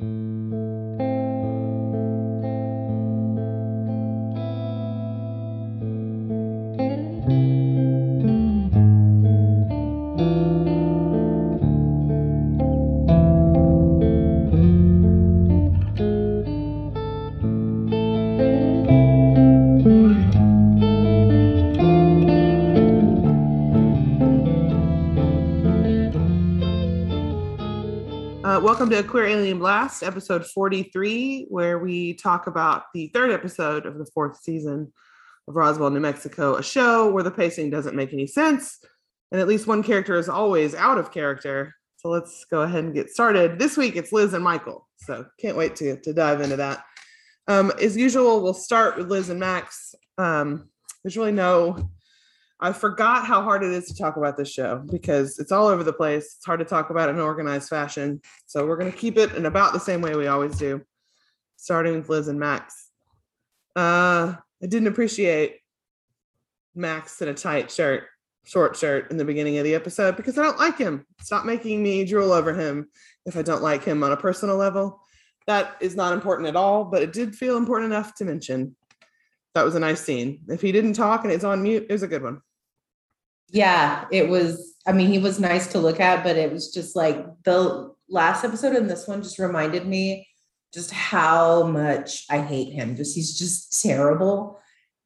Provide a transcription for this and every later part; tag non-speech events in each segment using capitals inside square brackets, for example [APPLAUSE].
Uh, welcome to Queer Alien Blast, episode 43, where we talk about the third episode of the fourth season of Roswell, New Mexico, a show where the pacing doesn't make any sense. And at least one character is always out of character. So let's go ahead and get started. This week it's Liz and Michael. So can't wait to, to dive into that. Um, as usual, we'll start with Liz and Max. Um, there's really no I forgot how hard it is to talk about this show because it's all over the place. It's hard to talk about in an organized fashion. So we're going to keep it in about the same way we always do, starting with Liz and Max. Uh, I didn't appreciate Max in a tight shirt, short shirt in the beginning of the episode because I don't like him. Stop making me drool over him if I don't like him on a personal level. That is not important at all, but it did feel important enough to mention. That was a nice scene. If he didn't talk and it's on mute, it was a good one. Yeah, it was. I mean, he was nice to look at, but it was just like the last episode and this one just reminded me just how much I hate him. Just he's just terrible.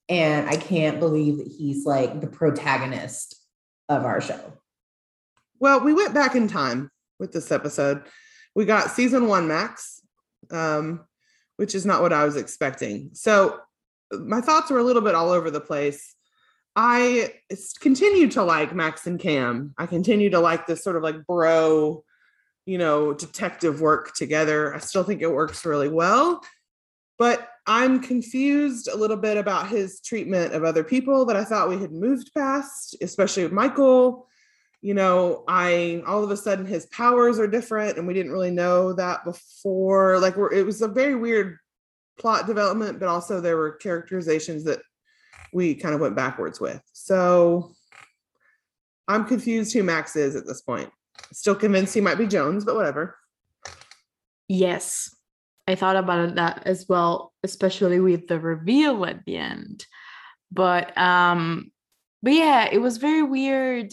And I can't believe that he's like the protagonist of our show. Well, we went back in time with this episode. We got season one Max, um, which is not what I was expecting. So my thoughts were a little bit all over the place. I continue to like Max and Cam. I continue to like this sort of like bro, you know, detective work together. I still think it works really well. But I'm confused a little bit about his treatment of other people that I thought we had moved past, especially with Michael. You know, I all of a sudden his powers are different and we didn't really know that before. Like it was a very weird plot development, but also there were characterizations that we kind of went backwards with. So I'm confused who Max is at this point. Still convinced he might be Jones, but whatever. Yes. I thought about that as well, especially with the reveal at the end. But um but yeah, it was very weird.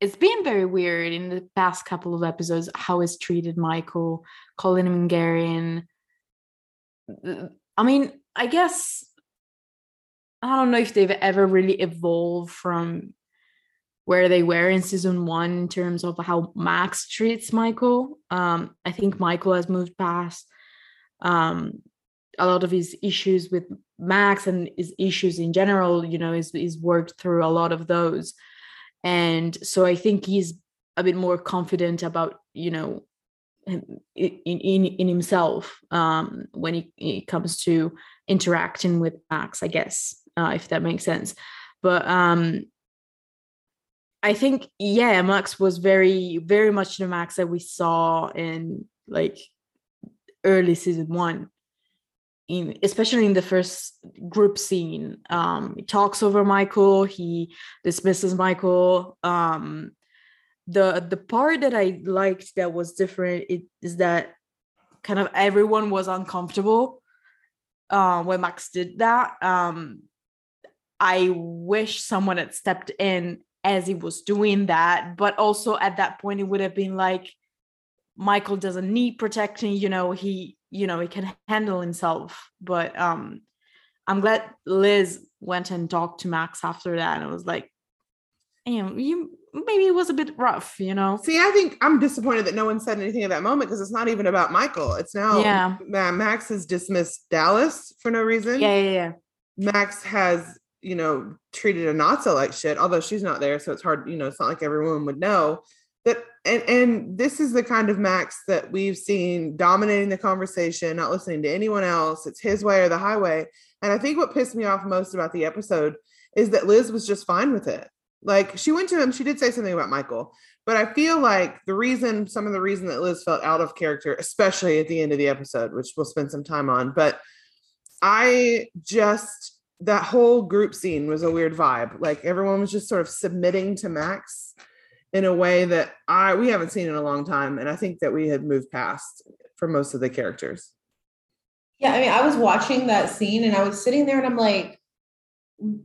It's been very weird in the past couple of episodes how treated Michael, Colin him Guerin. I mean, I guess I don't know if they've ever really evolved from where they were in season one in terms of how Max treats Michael. Um, I think Michael has moved past um, a lot of his issues with Max and his issues in general. You know, he's, worked through a lot of those, and so I think he's a bit more confident about you know in in, in himself um, when he, it comes to interacting with Max. I guess uh, if that makes sense. But um, I think yeah, Max was very very much the Max that we saw in like early season one. In, especially in the first group scene, um, he talks over Michael. He dismisses Michael. Um, the the part that I liked that was different it, is that kind of everyone was uncomfortable uh, when Max did that. Um, I wish someone had stepped in as he was doing that. But also at that point, it would have been like, Michael doesn't need protecting, you know, he, you know, he can handle himself. But um I'm glad Liz went and talked to Max after that. And it was like, damn, you maybe it was a bit rough, you know. See, I think I'm disappointed that no one said anything at that moment because it's not even about Michael. It's now yeah. Max has dismissed Dallas for no reason. Yeah, yeah, yeah. Max has you know, treated Anatsa like shit, although she's not there. So it's hard, you know, it's not like everyone would know that. And, and this is the kind of Max that we've seen dominating the conversation, not listening to anyone else. It's his way or the highway. And I think what pissed me off most about the episode is that Liz was just fine with it. Like she went to him, she did say something about Michael, but I feel like the reason, some of the reason that Liz felt out of character, especially at the end of the episode, which we'll spend some time on, but I just that whole group scene was a weird vibe. Like everyone was just sort of submitting to Max in a way that I we haven't seen in a long time, and I think that we had moved past. for most of the characters. Yeah, I mean, I was watching that scene and I was sitting there and I'm like,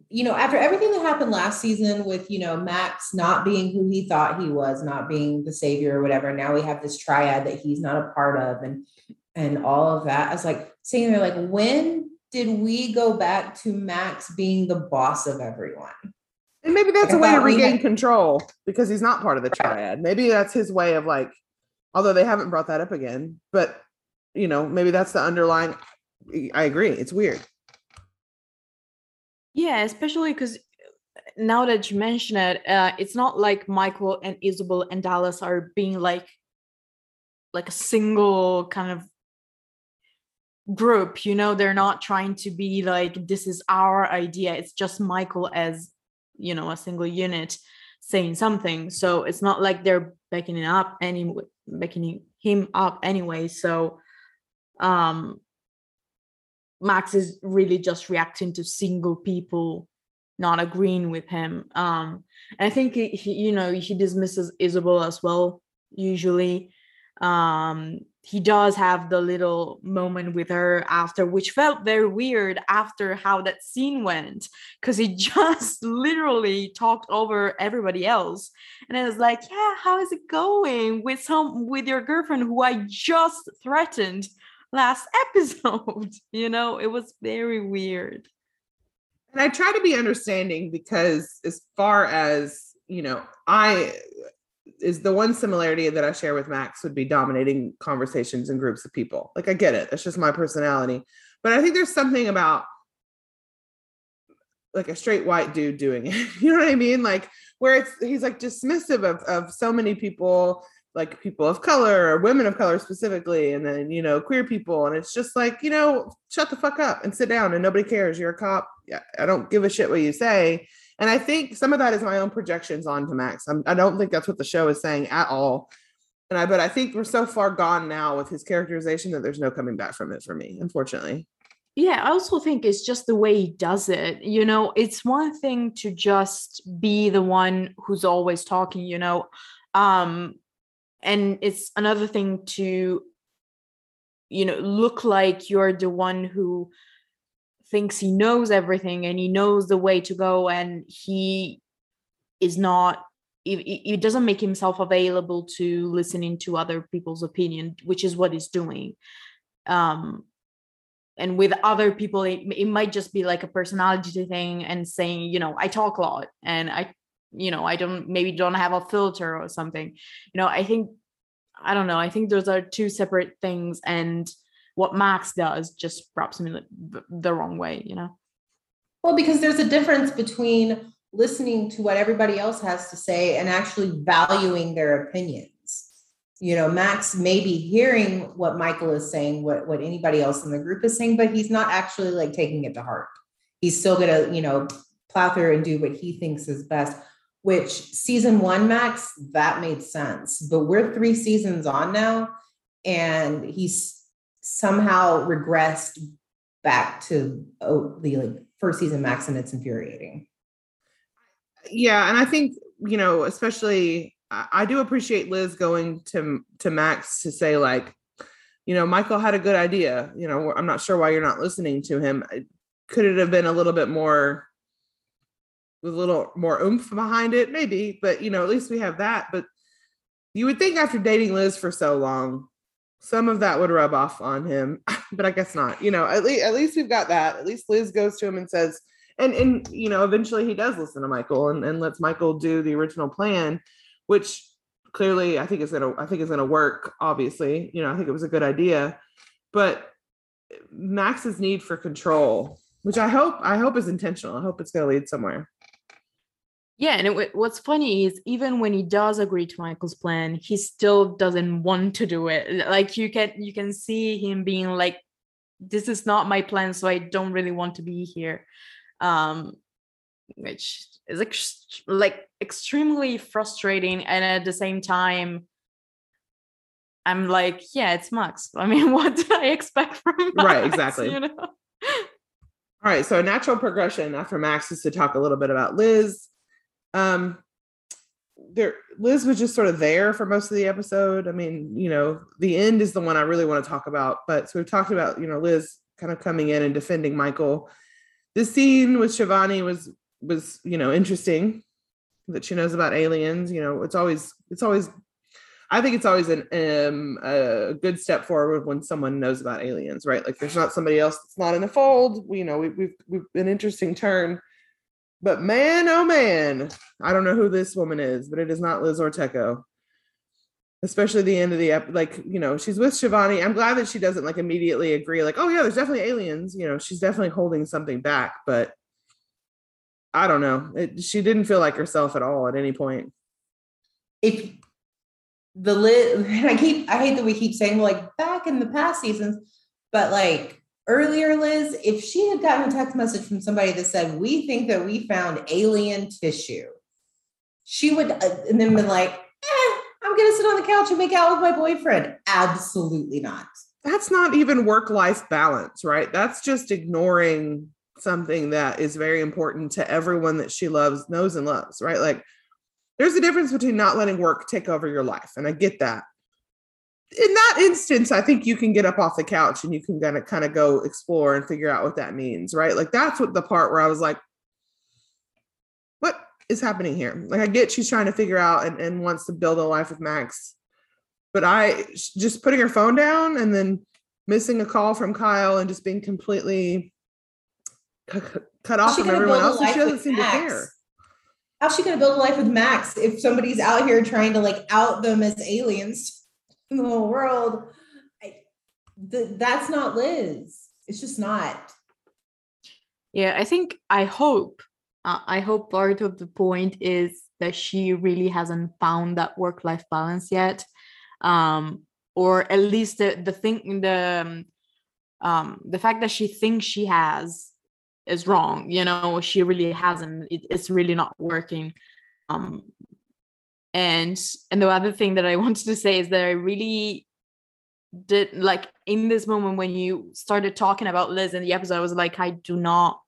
you know, after everything that happened last season with, you know, Max not being who he thought he was, not being the savior or whatever, now we have this triad that he's not a part of and and all of that. I was like sitting there like, when did we go back to Max being the boss of everyone? And maybe that's Like, I a way to regain had- control because he's not part of the triad. Maybe that's his way of like, although they haven't brought that up again, but you know, maybe that's the underlying. I agree. It's weird. Yeah, especially because now that you mention it, uh, it's not like Michael and Isabel and Dallas are being like like a single kind of group, you know, they're not trying to be like this is our idea. It's just Michael as, you know, a single unit saying something. So it's not like they're beckoning up any beckoning him up anyway. So um Max is really just reacting to single people not agreeing with him. Um, and I think he, he, you know, he dismisses Isabel as well. Usually, um, he does have the little moment with her after, which felt very weird after how that scene went, because he [LAUGHS] just literally talked over everybody else, and I was like, "Yeah, how is it going with some with your girlfriend who I just threatened?" last [LAUGHS] episode. [LAUGHS] You know, it was very weird. And I try to be understanding because, as far as you know, I is the one similarity that I share with Max would be dominating conversations and groups of people. Like I get it, that's just my personality. But I think there's something about like a straight white dude doing it. [LAUGHS] You know what I mean? Like where it's he's like dismissive of of so many people, like people of color or women of color specifically, and then you know queer people, and it's just like you know shut the fuck up and sit down, and nobody cares. You're a cop. Yeah, I don't give a shit what you say. And I think some of that is my own projections onto Max. I'm, I don't think that's what the show is saying at all. And I, but I think we're so far gone now with his characterization that there's no coming back from it for me, unfortunately. Yeah, I also think it's just the way he does it. You know, it's one thing to just be the one who's always talking, you know, um, and it's another thing to, you know, look like you're the one who thinks he knows everything and he knows the way to go and he is not he, he doesn't make himself available to listening to other people's opinion which is what he's doing. Um and with other people it, it might just be like a personality thing and saying you know i talk a lot and i you know i don't maybe don't have a filter or something. You know i think i don't know i think those are two separate things and what max does just rubs me the, the wrong way you know Well, because there's a difference between listening to what everybody else has to say and actually valuing their opinions. You know, Max may be hearing what Michael is saying, what, what anybody else in the group is saying, but he's not actually like taking it to heart. He's still gonna, you know, plow through and do what he thinks is best. Which season one, Max, that made sense. But we're three seasons on now, and he's somehow regressed back to oh, the like first season Max, and it's infuriating. Yeah, and I think you know, especially I, I do appreciate Liz going to to Max to say like, you know, Michael had a good idea. You know, I'm not sure why you're not listening to him. Could it have been a little bit more, with a little more oomph behind it? Maybe, but you know, at least we have that. But you would think after dating Liz for so long, some of that would rub off on him, [LAUGHS] but I guess not. You know, at least at least we've got that. At least Liz goes to him and says, and and you know, eventually he does listen to Michael and, and lets Michael do the original plan, which clearly I think is gonna I think is gonna work. Obviously, you know, I think it was a good idea, but Max's need for control, which I hope I hope is intentional. I hope it's gonna lead somewhere. Yeah, and it, what's funny is even when he does agree to Michael's plan, he still doesn't want to do it. Like you can you can see him being like, "This is not my plan, so I don't really want to be here," um, which is ex- like extremely frustrating. And at the same time, I'm like, "Yeah, it's Max. [LAUGHS] I mean, what did I expect from Max? Right, exactly. You know? [LAUGHS] All right, so a natural progression after Max is to talk a little bit about Liz. Um, there Liz was just sort of there for most of the episode. I mean, you know, the end is the one I really want to talk about. But so we've talked about, you know, Liz kind of coming in and defending Michael. The scene with Shivani was was, you know, interesting that she knows about aliens. You know, it's always it's always I think it's always an um, a good step forward when someone knows about aliens, right? Like there's not somebody else that's not in the fold. We, you know, we, we've we've an interesting turn but man, oh man, I don't know who this woman is, but it is not Liz Ortecho. Especially the end of the ep, like you know, she's with Shivani. I'm glad that she doesn't like immediately agree, like, oh yeah, there's definitely aliens. You know, she's definitely holding something back, but I don't know. It, she didn't feel like herself at all at any point. If the lit, [LAUGHS] I keep, I hate that we keep saying like back in the past seasons, but like earlier, Liz, if she had gotten a text message from somebody that said, We think that we found alien tissue, she would, uh, and then been like, eh, I'm going to sit on the couch and make out with my boyfriend. Absolutely not. That's not even work life balance, right? That's just ignoring something that is very important to everyone that she loves, knows, and loves, right? Like, there's a difference between not letting work take over your life. And I get that in that instance, I think you can get up off the couch and you can kind of kind of go explore and figure out what that means, right? Like that's what the part where I was like, what is happening here? Like I get she's trying to figure out and, and wants to build a life with Max, but I just putting her phone down and then missing a call from Kyle and just being completely cut off from everyone else. She doesn't seem Max? to care. How's she gonna build a life with Max if somebody's out here trying to like out them as aliens? In the whole world. I, th- that's not Liz. It's just not. Yeah, I think I hope uh, I hope part of the point is that she really hasn't found that work life balance yet, um, or at least the the thing the um, the fact that she thinks she has is wrong. You know, she really hasn't. It, it's really not working. Um, and and the other thing that i [LAUGHS] wanted to say is that i really did like in this moment when you started talking about liz in the episode i was like i do not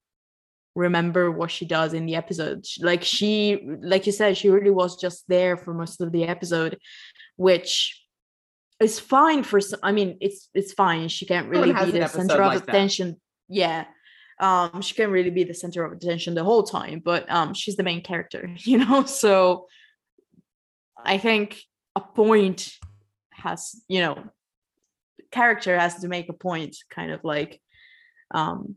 remember what she does in the episode. Like she like you said she really was just there for most of the episode which is fine for some i mean it's it's fine. She can't really be the center of like attention that. yeah um she can't really be the center of attention the whole time but um she's the main character [LAUGHS] you know? So I think a point has, you know, character has to make a point, kind of like, um,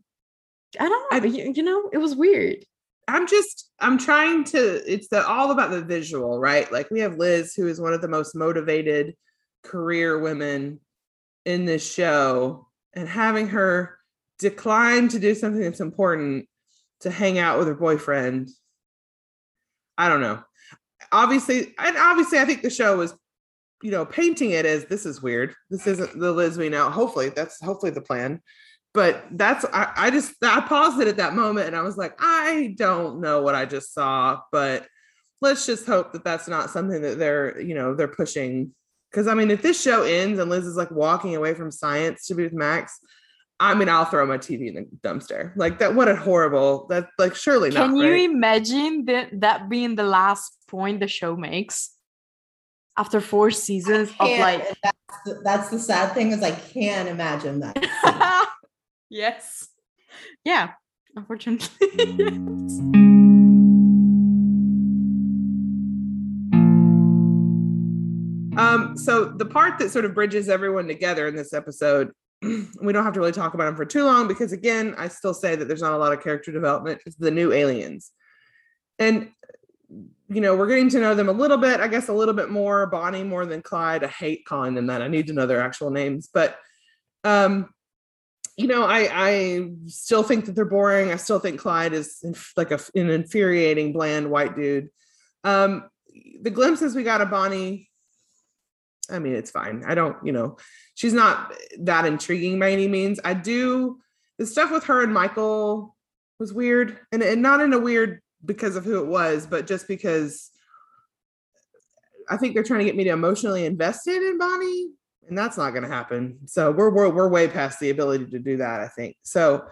I don't know, I, you, you know, it was weird. I'm just I'm trying to it's the all about the visual, right? Like we have Liz who is one of the most motivated career women in this show and having her decline to do something that's important to hang out with her boyfriend. I don't know obviously, and obviously, I think the show was, you know, painting it as this is weird. This isn't the Liz we know. Hopefully, that's hopefully the plan. But that's I, I just I paused it at that moment and I was like, I don't know what I just saw, but let's just hope that that's not something that they're you know they're pushing. Because I mean, if this show ends and Liz is like walking away from science to be with Max, I mean, I'll throw my TV in the dumpster. Like that. What a horrible. That like surely not. Can you right? imagine that that being the last point the show makes after four seasons of like? That's the, that's the sad thing is I can't imagine that. [LAUGHS] yes. Yeah. Unfortunately. [LAUGHS] um. So the part that sort of bridges everyone together in this episode [CLEARS THROAT] we don't have to really talk about them for too long because again i still say that there's not a lot of character development. It's the new aliens. And you know we're getting to know them a little bit i guess a little bit more bonnie more than clyde. I hate calling them that. I need to know their actual names. But um you know i i still think that they're boring. I still think clyde is like a, an infuriating bland white dude. Um the glimpses we got of bonnie i mean it's fine i don't you know she's not that intriguing by any means. I do the stuff with her and Michael was weird, and, and not in a weird because of who it was, but just because I think they're trying to get me to emotionally invested in Bonnie, and that's not going to happen. So we're, we're we're way past the ability to do that. I think so.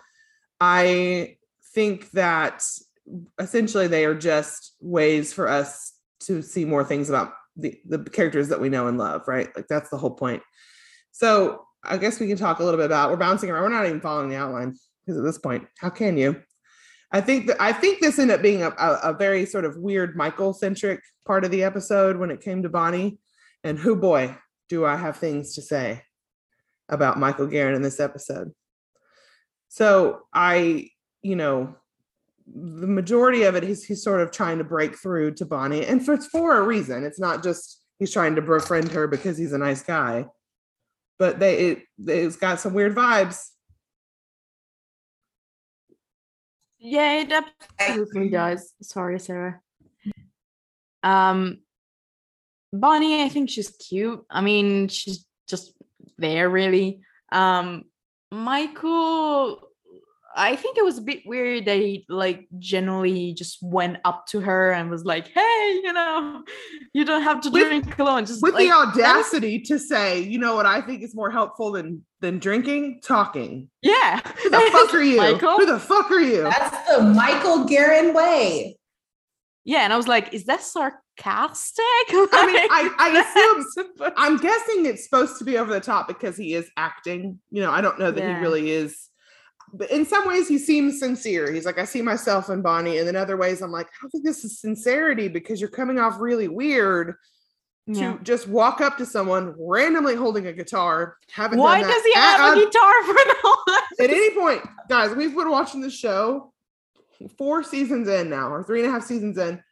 I think that essentially they are just ways for us to see more things about the, the characters that we know and love, right? Like that's the whole point. So I guess we can talk a little bit about we're bouncing around. We're not even following the outline because at this point, how can you? I think that I think this ended up being a, a, a very sort of weird Michael centric part of the episode when it came to Bonnie. And who boy, do I have things to say about Michael Guerin in this episode. So I, you know, the majority of it he's he's sort of trying to break through to Bonnie, and for it's for a reason. It's not just he's trying to befriend her because he's a nice guy, but they it it's got some weird vibes. Yeah, it absolutely does. Sorry, Sarah. Um, Bonnie, I think she's cute. I mean, she's just there, really. Um, Michael, I think it was a bit weird that he like generally just went up to her and was like, "Hey, you know, you don't have to With- drink alone." Just With like, the that was- audacity to say, you know what I think is more helpful than than drinking, talking. yeah. Who the fuck are you? Michael? Who the fuck are you? That's the Michael Guerin way. Yeah, and I was like, "Is that sarcastic?" I mean, [LAUGHS] I- I assume- assume. I'm guessing it's supposed to be over the top because he is acting. You know, I don't know that Yeah. he really is. But in some ways, he seems sincere. He's like, I see myself in Bonnie. And in other ways, I'm like, I don't think this is sincerity because you're coming off really weird to just walk up to someone randomly holding a guitar. Haven't Why does he have a a- guitar for [LAUGHS] at any point, guys? We've been watching the show four seasons in now, or three and a half seasons in,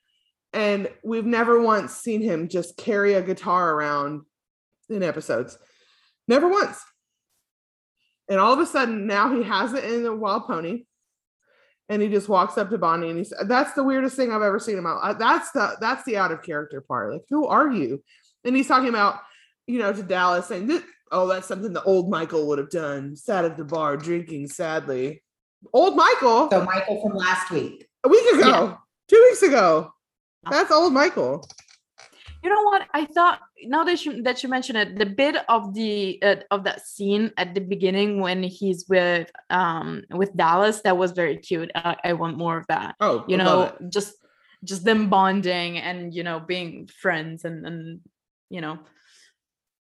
and we've never once seen him just carry a guitar around in episodes. Never once. And all of a sudden, now he has it in a wild pony, and he just walks up to Bonnie, and he he's that's the weirdest thing I've ever seen him out. uh, That's the that's the out of character part. Like, who are you? And he's talking about, you know, to Dallas saying, "Oh, that's something the old Michael would have done. Sat at the bar drinking sadly." Old Michael, So Michael from last week. a week ago, Yeah. two weeks ago. That's old Michael. You know what? I thought now that you that you mention it, the bit of the uh, of that scene at the beginning when he's with um with Dallas that was very cute. I, I want more of that. Oh, You know, it. just just them bonding and you know being friends and and you know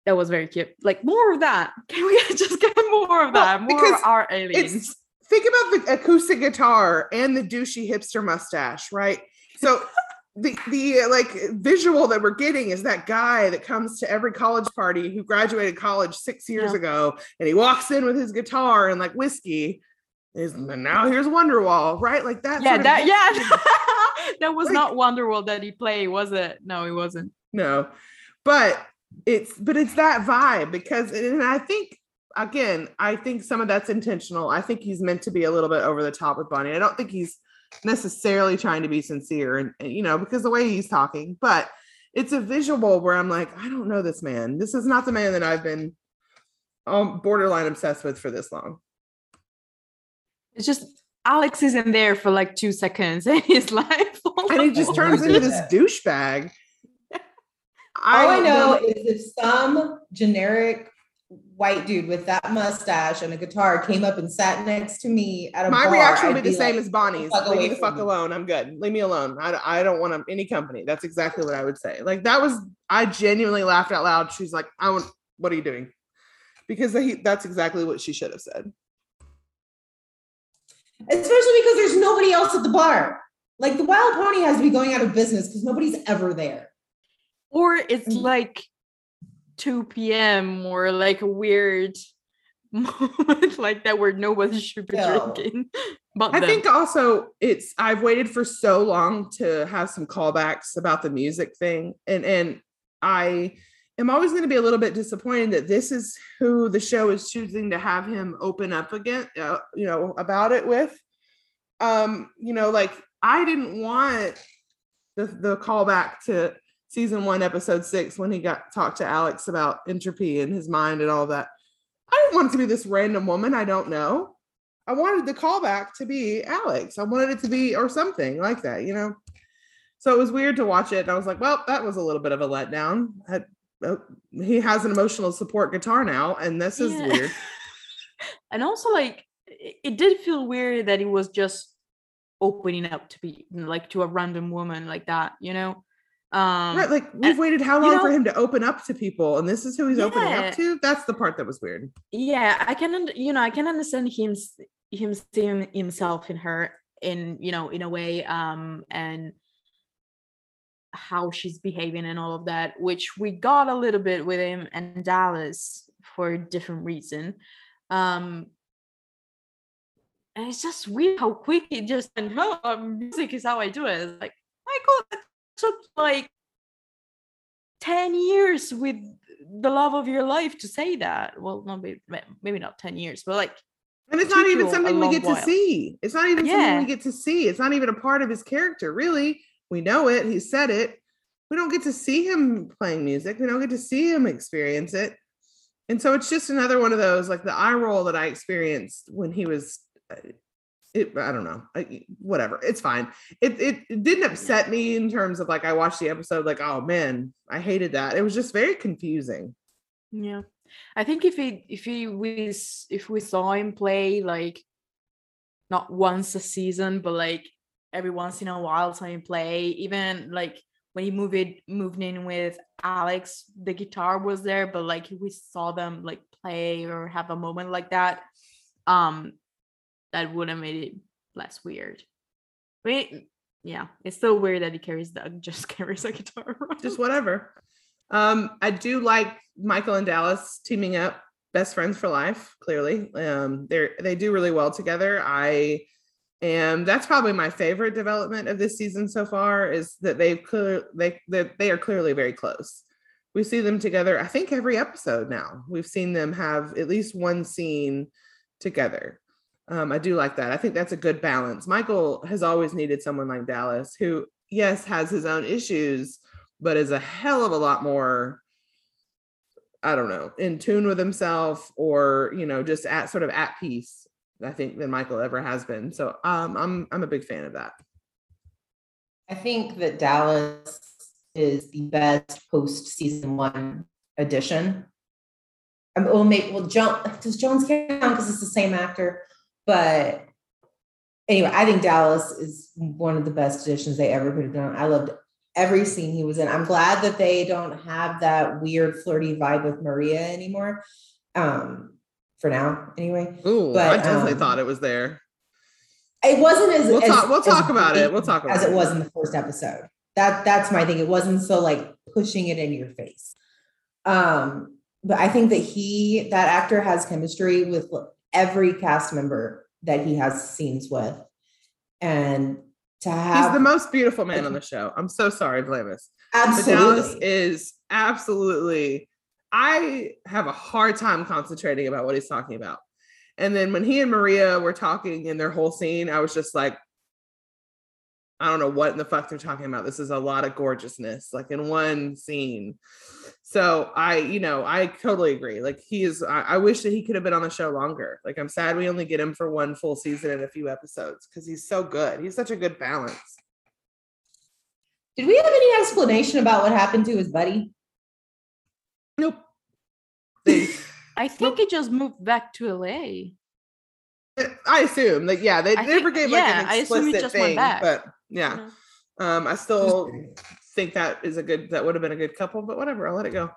that was very cute. Like more of that. [LAUGHS] Can we just get more of Well, that? More of our aliens. think about the acoustic guitar and the douchey hipster mustache, right? So [LAUGHS] the the uh, like visual that we're getting is that guy that comes to every college party who graduated college six years Yeah. ago, and he walks in with his guitar and like whiskey. Is now here's Wonderwall, right? Like that. yeah, sort of- that yeah. [LAUGHS] [LAUGHS] that was Like- not Wonderwall that he played, was it? No, it wasn't. no but it's but it's that vibe because and i think again i think some of that's intentional i think he's meant to be a little bit over the top with bonnie i don't think he's necessarily trying to be sincere and, and, you know because the way he's talking but it's a visual where i'm like i don't know this man. This is not the man that i've been um, borderline obsessed with for this long. It's just Alex isn't there for like two seconds and he's like, and he just turns into this douchebag. All I know is if some generic white dude with that mustache and a guitar came up and sat next to me at a my bar, reaction would I'd be the same as Bonnie's. fuck Leave me away the fuck me. alone. I'm good. Leave me alone. I, I don't want any company. That's exactly what I would say. Like that was I genuinely laughed out loud. She's like, I want. What are you doing? Because he, that's exactly what she should have said. Especially because there's nobody else at the bar. Like the Wild Pony has to be going out of business because nobody's ever there. or it's like 2 p.m. or like a weird [LAUGHS] moment like that where nobody should be drinking. But I them. think also it's I've waited for so long to have some callbacks about the music thing, and and I am always going to be a little bit disappointed that this is who the show is choosing to have him open up again, uh, you know, about it with. Um, you know, like I didn't want the the callback to season one, episode six, when he got talked to Alex about entropy in his mind and all that. I didn't want it to be this random woman I don't know. I wanted the callback to be Alex. I wanted it to be or something like that, you know. So it was weird to watch it, and I was like, "Well, that was a little bit of a letdown." I, oh, he has an emotional support guitar now, and this is Yeah. weird. [LAUGHS] and also like it, it did feel weird that he was just opening up to be like to a random woman like that, you know? Um, right, like we've and, waited how you long for him to open up to people, and this is who he's opening up to. That's the part that was weird. yeah i can you know i can understand him him seeing himself in her in you know in a way um and how she's behaving and all of that which we got a little bit with him and dallas for a different reason um and it's just weird how quick it just went oh music is how i do it it's like michael it took like 10 years with the love of your life to say that. Well, maybe, maybe not 10 years, but like And it's not even something we get to see. It's not even something we get to see. It's not even a part of his character, really. We know it. He said it. We don't get to see him playing music. We don't get to see him experience it. And so it's just another one of those, like the eye roll that I experienced when he was. Uh, It, I don't know, I, whatever. It's fine. It, it it didn't upset me in terms of like I watched the episode like oh man I hated that. It was just very confusing. yeah. I think if he if he we if we saw him play like not once a season, but like every once in a while saw him play, even like when he moved it moved in with Alex, the guitar was there, but like if we saw them like play or have a moment like that, um that would have made it less weird. Mean, yeah, it's still weird that he carries the [LAUGHS] just carries a guitar. [LAUGHS] around. just whatever. Um, I do like Michael and Dallas teaming up, best friends for life. Clearly, um, they're they do really well together. I am. That's probably my favorite development of this season so far. Is that they've clear they that they are clearly very close. We see them together. I think every episode now. We've seen them have at least one scene together. Um, I do like that. I think that's a good balance. Michael has always needed someone like Dallas, who yes has his own issues but is a hell of a lot more i don't know in tune with himself or you know just at sort of at peace i think than michael ever has been so um i'm i'm a big fan of that I think that Dallas is the best post season one addition. Um, well, maybe well, John does Jones count because it's the same actor, but anyway, I think Dallas is one of the best additions they ever could have done. I loved every scene he was in. I'm glad that they don't have that weird flirty vibe with Maria anymore. Um, for now, anyway. Ooh, But, i definitely um, thought it was there It wasn't as We'll as- talk- we'll as talk about it. We'll talk about as it it. was in the first episode. That that's my thing. It wasn't so like pushing it in your face. Um, but I think that he that actor has chemistry with every cast member that he has scenes with, and to have he's the most beautiful man on the show. I'm so sorry Vlamis. but dallas absolutely is absolutely i have a hard time concentrating about what he's talking about. And then when he and maria were talking in their whole scene i was just like i don't know what in the fuck they're talking about. This is a lot of gorgeousness like in one scene. So i you know i totally agree. Like he is i, I wish that he could have been on the show longer. Like i'm sad we only get him for one full season and a few episodes because he's so good. He's such a good balance. Did we have any explanation about what happened to his buddy? nope. [LAUGHS] I think he just moved back to LA. I assume like yeah, they I never think- gave like yeah, an I assume he explicit just went thing, back, but yeah, you um, I still think that is a good that would have been a good couple, but whatever, I'll let it go.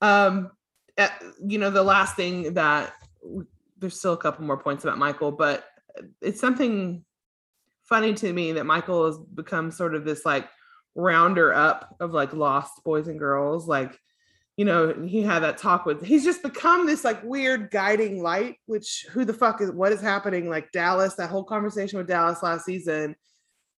Um, uh, you know, the last thing that there's still a couple more points about Michael, but it's something funny to me that Michael has become sort of this like rounder up of like lost boys and girls, like you know, he had that talk with, he's just become this like weird guiding light, which who the fuck is, what is happening? Like Dallas, that whole conversation with Dallas last season,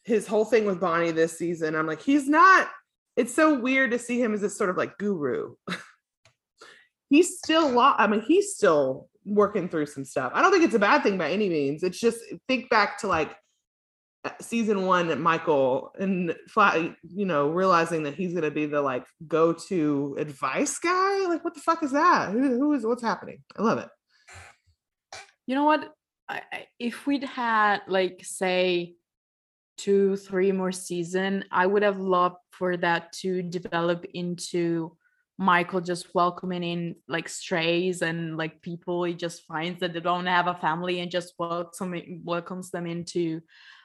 his whole thing with Bonnie this season. I'm like, he's not, it's so weird to see him as this sort of like guru. [LAUGHS] he's still, lo- I mean, he's still working through some stuff. I don't think it's a bad thing by any means. It's just think back to like uh, season one Michael and flat, you know, realizing that he's gonna be the like go-to advice guy. Like, what the fuck is that? Who, who is what's happening? I love it. You know what? I- if we'd had like say two, three more season, I would have loved for that to develop into Michael just welcoming in like strays and like people he just finds that they don't have a family and just welcomes welcomes them into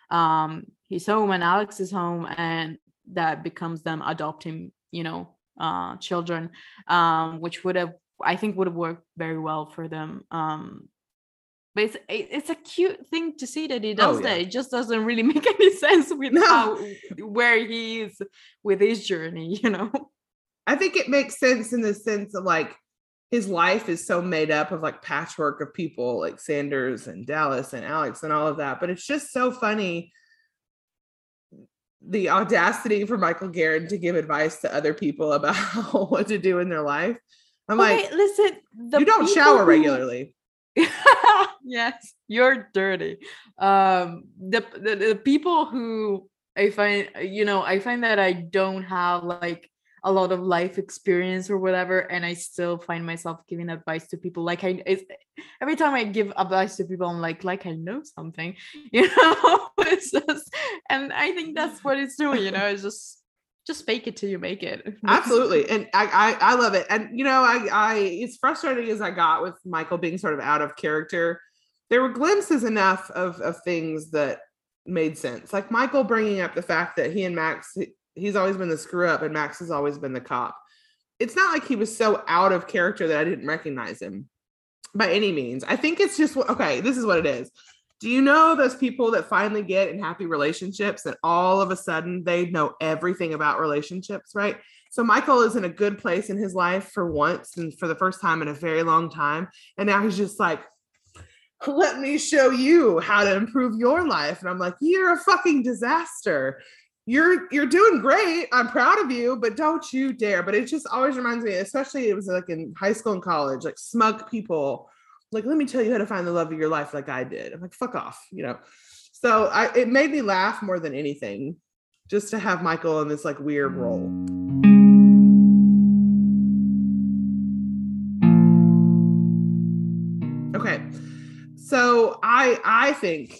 um his home and Alex's home and that becomes them adopting you know uh children um which would have i think would have worked very well for them um but it's it's a cute thing to see that he oh, does Oh, yeah. that it just doesn't really [LAUGHS] make any sense with No. how where he is with his journey you know I think it makes sense in the sense of like his life is so made up of like patchwork of people like Sanders and Dallas and Alex and all of that. But it's just so funny the audacity for Michael Guerin to give advice to other people about [LAUGHS] what to do in their life. I'm okay like, listen the you don't shower who- regularly. [LAUGHS] yes, you're dirty. Um, the, the the people who I find, you know, I find that I don't have like a lot of life experience or whatever, and I still find myself giving advice to people. Like I, every time I give advice to people, I'm like, like I know something, [LAUGHS] you know. [LAUGHS] it's just, and I think that's what it's doing. You know, it's just just fake it till you make it. [LAUGHS] Absolutely. And I, I I love it. And you know, I I it's frustrating as I got with Michael being sort of out of character. There were glimpses enough of of things that made sense. Like Michael bringing up the fact that he and Max he's always been the screw up and Max has always been the cop. It's not like he was so out of character that I didn't recognize him by any means. I think it's just okay, this is what it is. Do you know those people that finally get in happy relationships and all of a sudden they know everything about relationships, right? So Michael is in a good place in his life for once and for the first time in a very long time. And now he's just like, let me show you how to improve your life. And I'm like, you're a fucking disaster. You're you're doing great. I'm proud of you, but don't you dare. But it just always reminds me, especially it was like in high school and college, like smug people like let me tell you how to find the love of your life like i did. I'm like fuck off you know? So i it made me laugh more than anything just to have michael in this like weird role. Okay. So i i think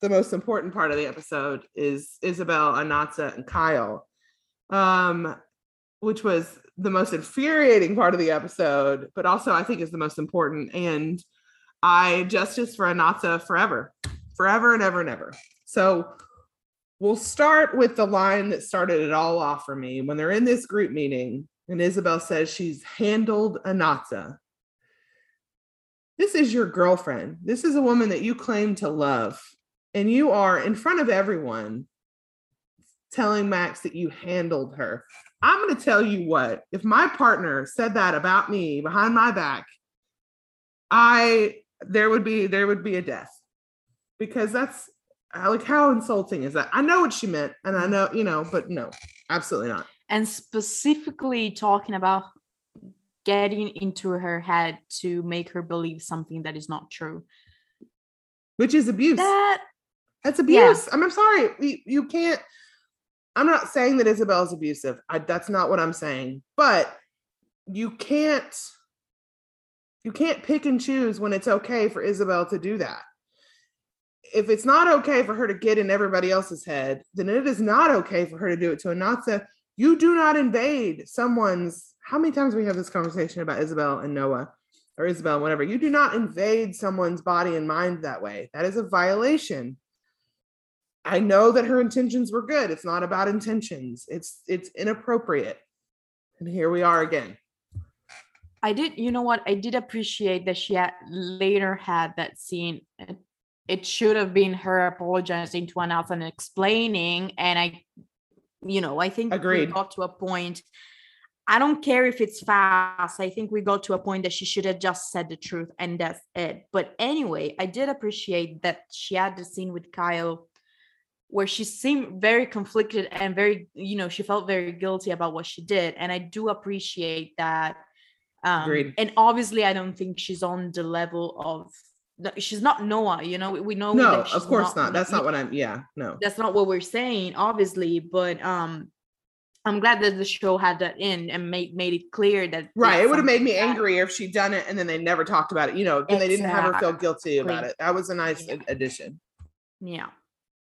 the most important part of the episode is isabel anatsa and kyle um which was the most infuriating part of the episode, but also I think is the most important. And I justice for Anatsa forever, forever and ever and ever. So we'll start with the line that started it all off for me when they're in this group meeting and Isabel says she's handled Anatsa. This is your girlfriend. This is a woman that you claim to love. And you are in front of everyone telling Max that you handled her. I'm going to tell you what, if my partner said that about me behind my back, I there would be there would be a death. Because that's uh, like how insulting is that? I know what she meant and I know, you know, but no, absolutely not. and specifically talking about getting into her head to make her believe something that is not true. Which is abuse. That That's Yeah. abuse. I'm, I'm sorry. We, you can't. I'm not saying that Isabel is abusive. I, that's not what I'm saying. But you can't. You can't pick and choose when it's okay for Isabel to do that. If it's not okay for her to get in everybody else's head, then it is not okay for her to do it to Anatsa. You do not invade someone's. How many times we have this conversation about Isabel and Noah, or Isabel, whatever? You do not invade someone's body and mind that way. That is a violation. I know that her intentions were good. It's not about intentions. It's it's inappropriate. And here we are again. I did, you know what? I did appreciate that she had later had that scene. It, should have been her apologizing to Anat and explaining. And I, you know, I think Agreed. we got to a point. I don't care if it's fast. I think we got to a point that she should have just said the truth and that's it. But anyway, I did appreciate that she had the scene with Kyle where she seemed very conflicted and very, you know, she felt very guilty about what she did. And I do appreciate that. Um, and obviously, I don't think she's on the level of, she's not Noah, you know, we, know. No, of course not. That's not what I'm yeah, no. that's not what we're saying obviously but um i'm glad that the show had that in and made made it clear that Right. It would have made me that- angrier if she'd done it and then they never talked about it. You know, and they didn't have her feel guilty about it. That was a nice Yeah. addition. yeah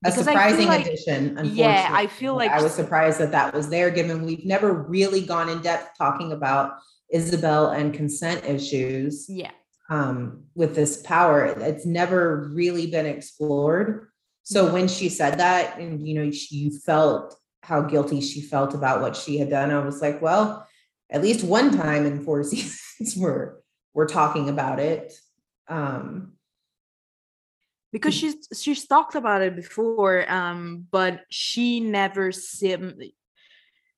a Because surprising like- addition. yeah, I feel like I was surprised that that was there, given we've never really gone in depth talking about Isabel and consent issues yeah um, with this power. It's never really been explored. So when she said that, and you know, she, you felt how guilty she felt about what she had done. I was like, well, at least one time in four [LAUGHS] seasons we're we're talking about it. Um because she's she's talked about it before um but she never seemed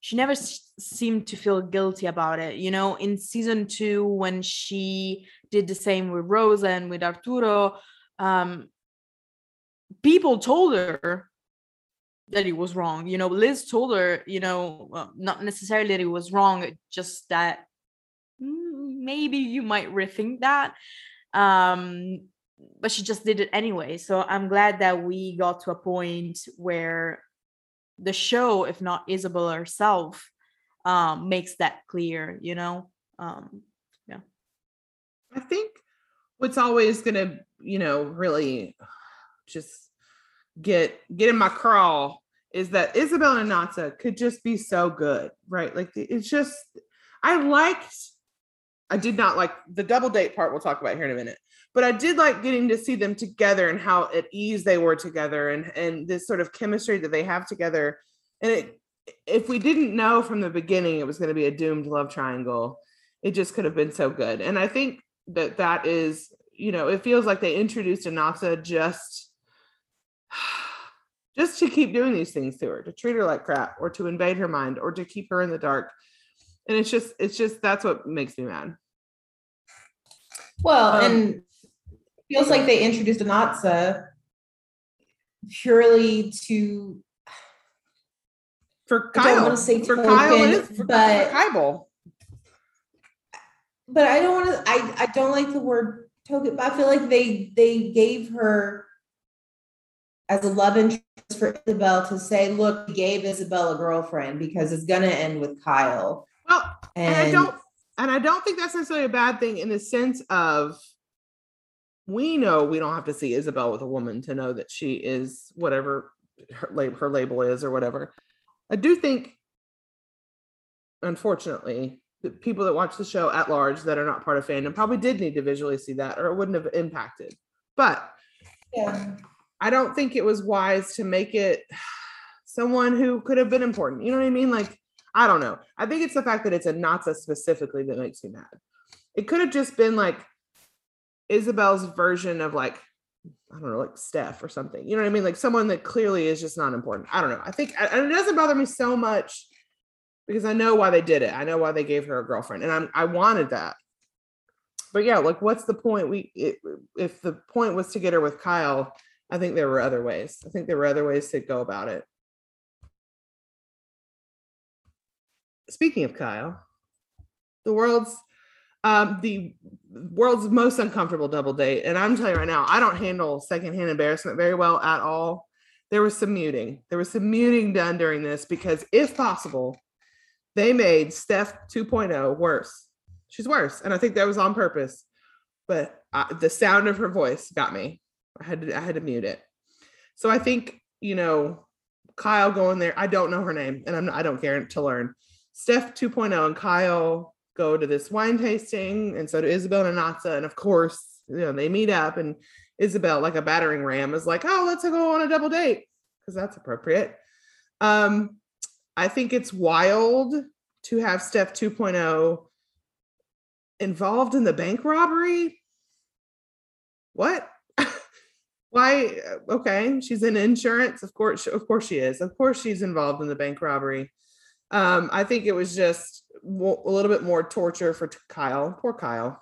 she never s- seemed to feel guilty about it you know? In season two when she did the same with rosa and with arturo um people told her that it was wrong you know? Liz told her you know well, not necessarily that it was wrong just that "Mm, maybe you might rethink that um but she just did it anyway so i'm glad that we got to a point where the show if not isabel herself um makes that clear you know um yeah. I think what's always gonna, you know, really just get get in my crawl is that Isabel and Natsa could just be so good, right? Like it's just I liked I did not like the double date part we'll talk about here in a minute. But I did like getting to see them together and how at ease they were together and and this sort of chemistry that they have together. And it if we didn't know from the beginning it was going to be a doomed love triangle, it just could have been so good. And I think that that is, you know, it feels like they introduced Anatsa just [SIGHS] just to keep doing these things to her, to treat her like crap or to invade her mind or to keep her in the dark. And it's just it's just that's what makes me mad. Well, Um, and it feels like they introduced Anatsa purely to For I don't Kyle, wanna say for Kyle, is for, but- for Kyle. but I don't want to I I don't like the word token, but I feel like they they gave her as a love interest for Isabel to say, look, gave Isabel a girlfriend because it's gonna end with Kyle. Well, And, and I don't and I don't think that's necessarily a bad thing in the sense of we know we don't have to see Isabel with a woman to know that she is whatever her, lab, her label is or whatever. I do think, unfortunately, the people that watch the show at large that are not part of fandom probably did need to visually see that or it wouldn't have impacted. But yeah. I don't think it was wise to make it someone who could have been important. You know what I mean? Like, I don't know. I think it's the fact that it's Anatsa specifically that makes me mad. It could have just been like Isabel's version of like, I don't know, like Steph or something. You know what I mean? Like someone that clearly is just not important. I don't know. I think, and it doesn't bother me so much because I know why they did it. I know why they gave her a girlfriend, and I'm I wanted that. But yeah, like, what's the point? We it, if the point was to get her with Kyle, I think there were other ways. I think there were other ways to go about it. Speaking of Kyle, the world's um the world's most uncomfortable double date. And I'm telling you right now, I don't handle secondhand embarrassment very well at all. There was some muting. There was some muting done during this because if possible, they made Steph 2.0 worse. She's worse. And I think that was on purpose. But uh, the sound of her voice got me. I had to I had to mute it. So I think, you know, Kyle going there, I don't know her name and I'm I don't care to learn. Steph 2.0 and Kyle go to this wine tasting and so do Isabel and Natsa and of course, you know, they meet up and Isabel like a battering ram is like, "Oh, let's go on a double date." Cuz that's appropriate. Um I think it's wild to have Steph 2.0 involved in the bank robbery. What? [LAUGHS] Why? Okay, she's in insurance. Of course, of course she is. Of course she's involved in the bank robbery. Um, I think it was just a little bit more torture for Kyle. Poor Kyle.